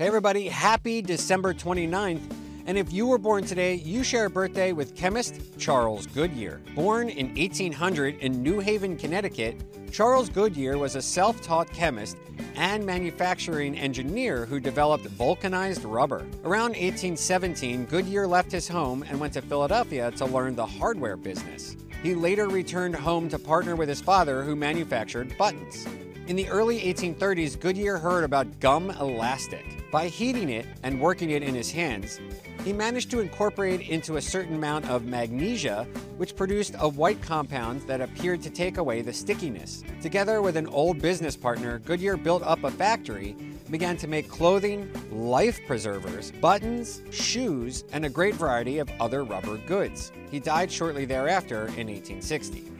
Hey, everybody, happy December 29th. And if you were born today, you share a birthday with chemist Charles Goodyear. Born in 1800 in New Haven, Connecticut, Charles Goodyear was a self taught chemist and manufacturing engineer who developed vulcanized rubber. Around 1817, Goodyear left his home and went to Philadelphia to learn the hardware business. He later returned home to partner with his father, who manufactured buttons. In the early 1830s, Goodyear heard about gum elastic. By heating it and working it in his hands, he managed to incorporate into a certain amount of magnesia, which produced a white compound that appeared to take away the stickiness. Together with an old business partner, Goodyear built up a factory began to make clothing, life preservers, buttons, shoes, and a great variety of other rubber goods. He died shortly thereafter in 1860.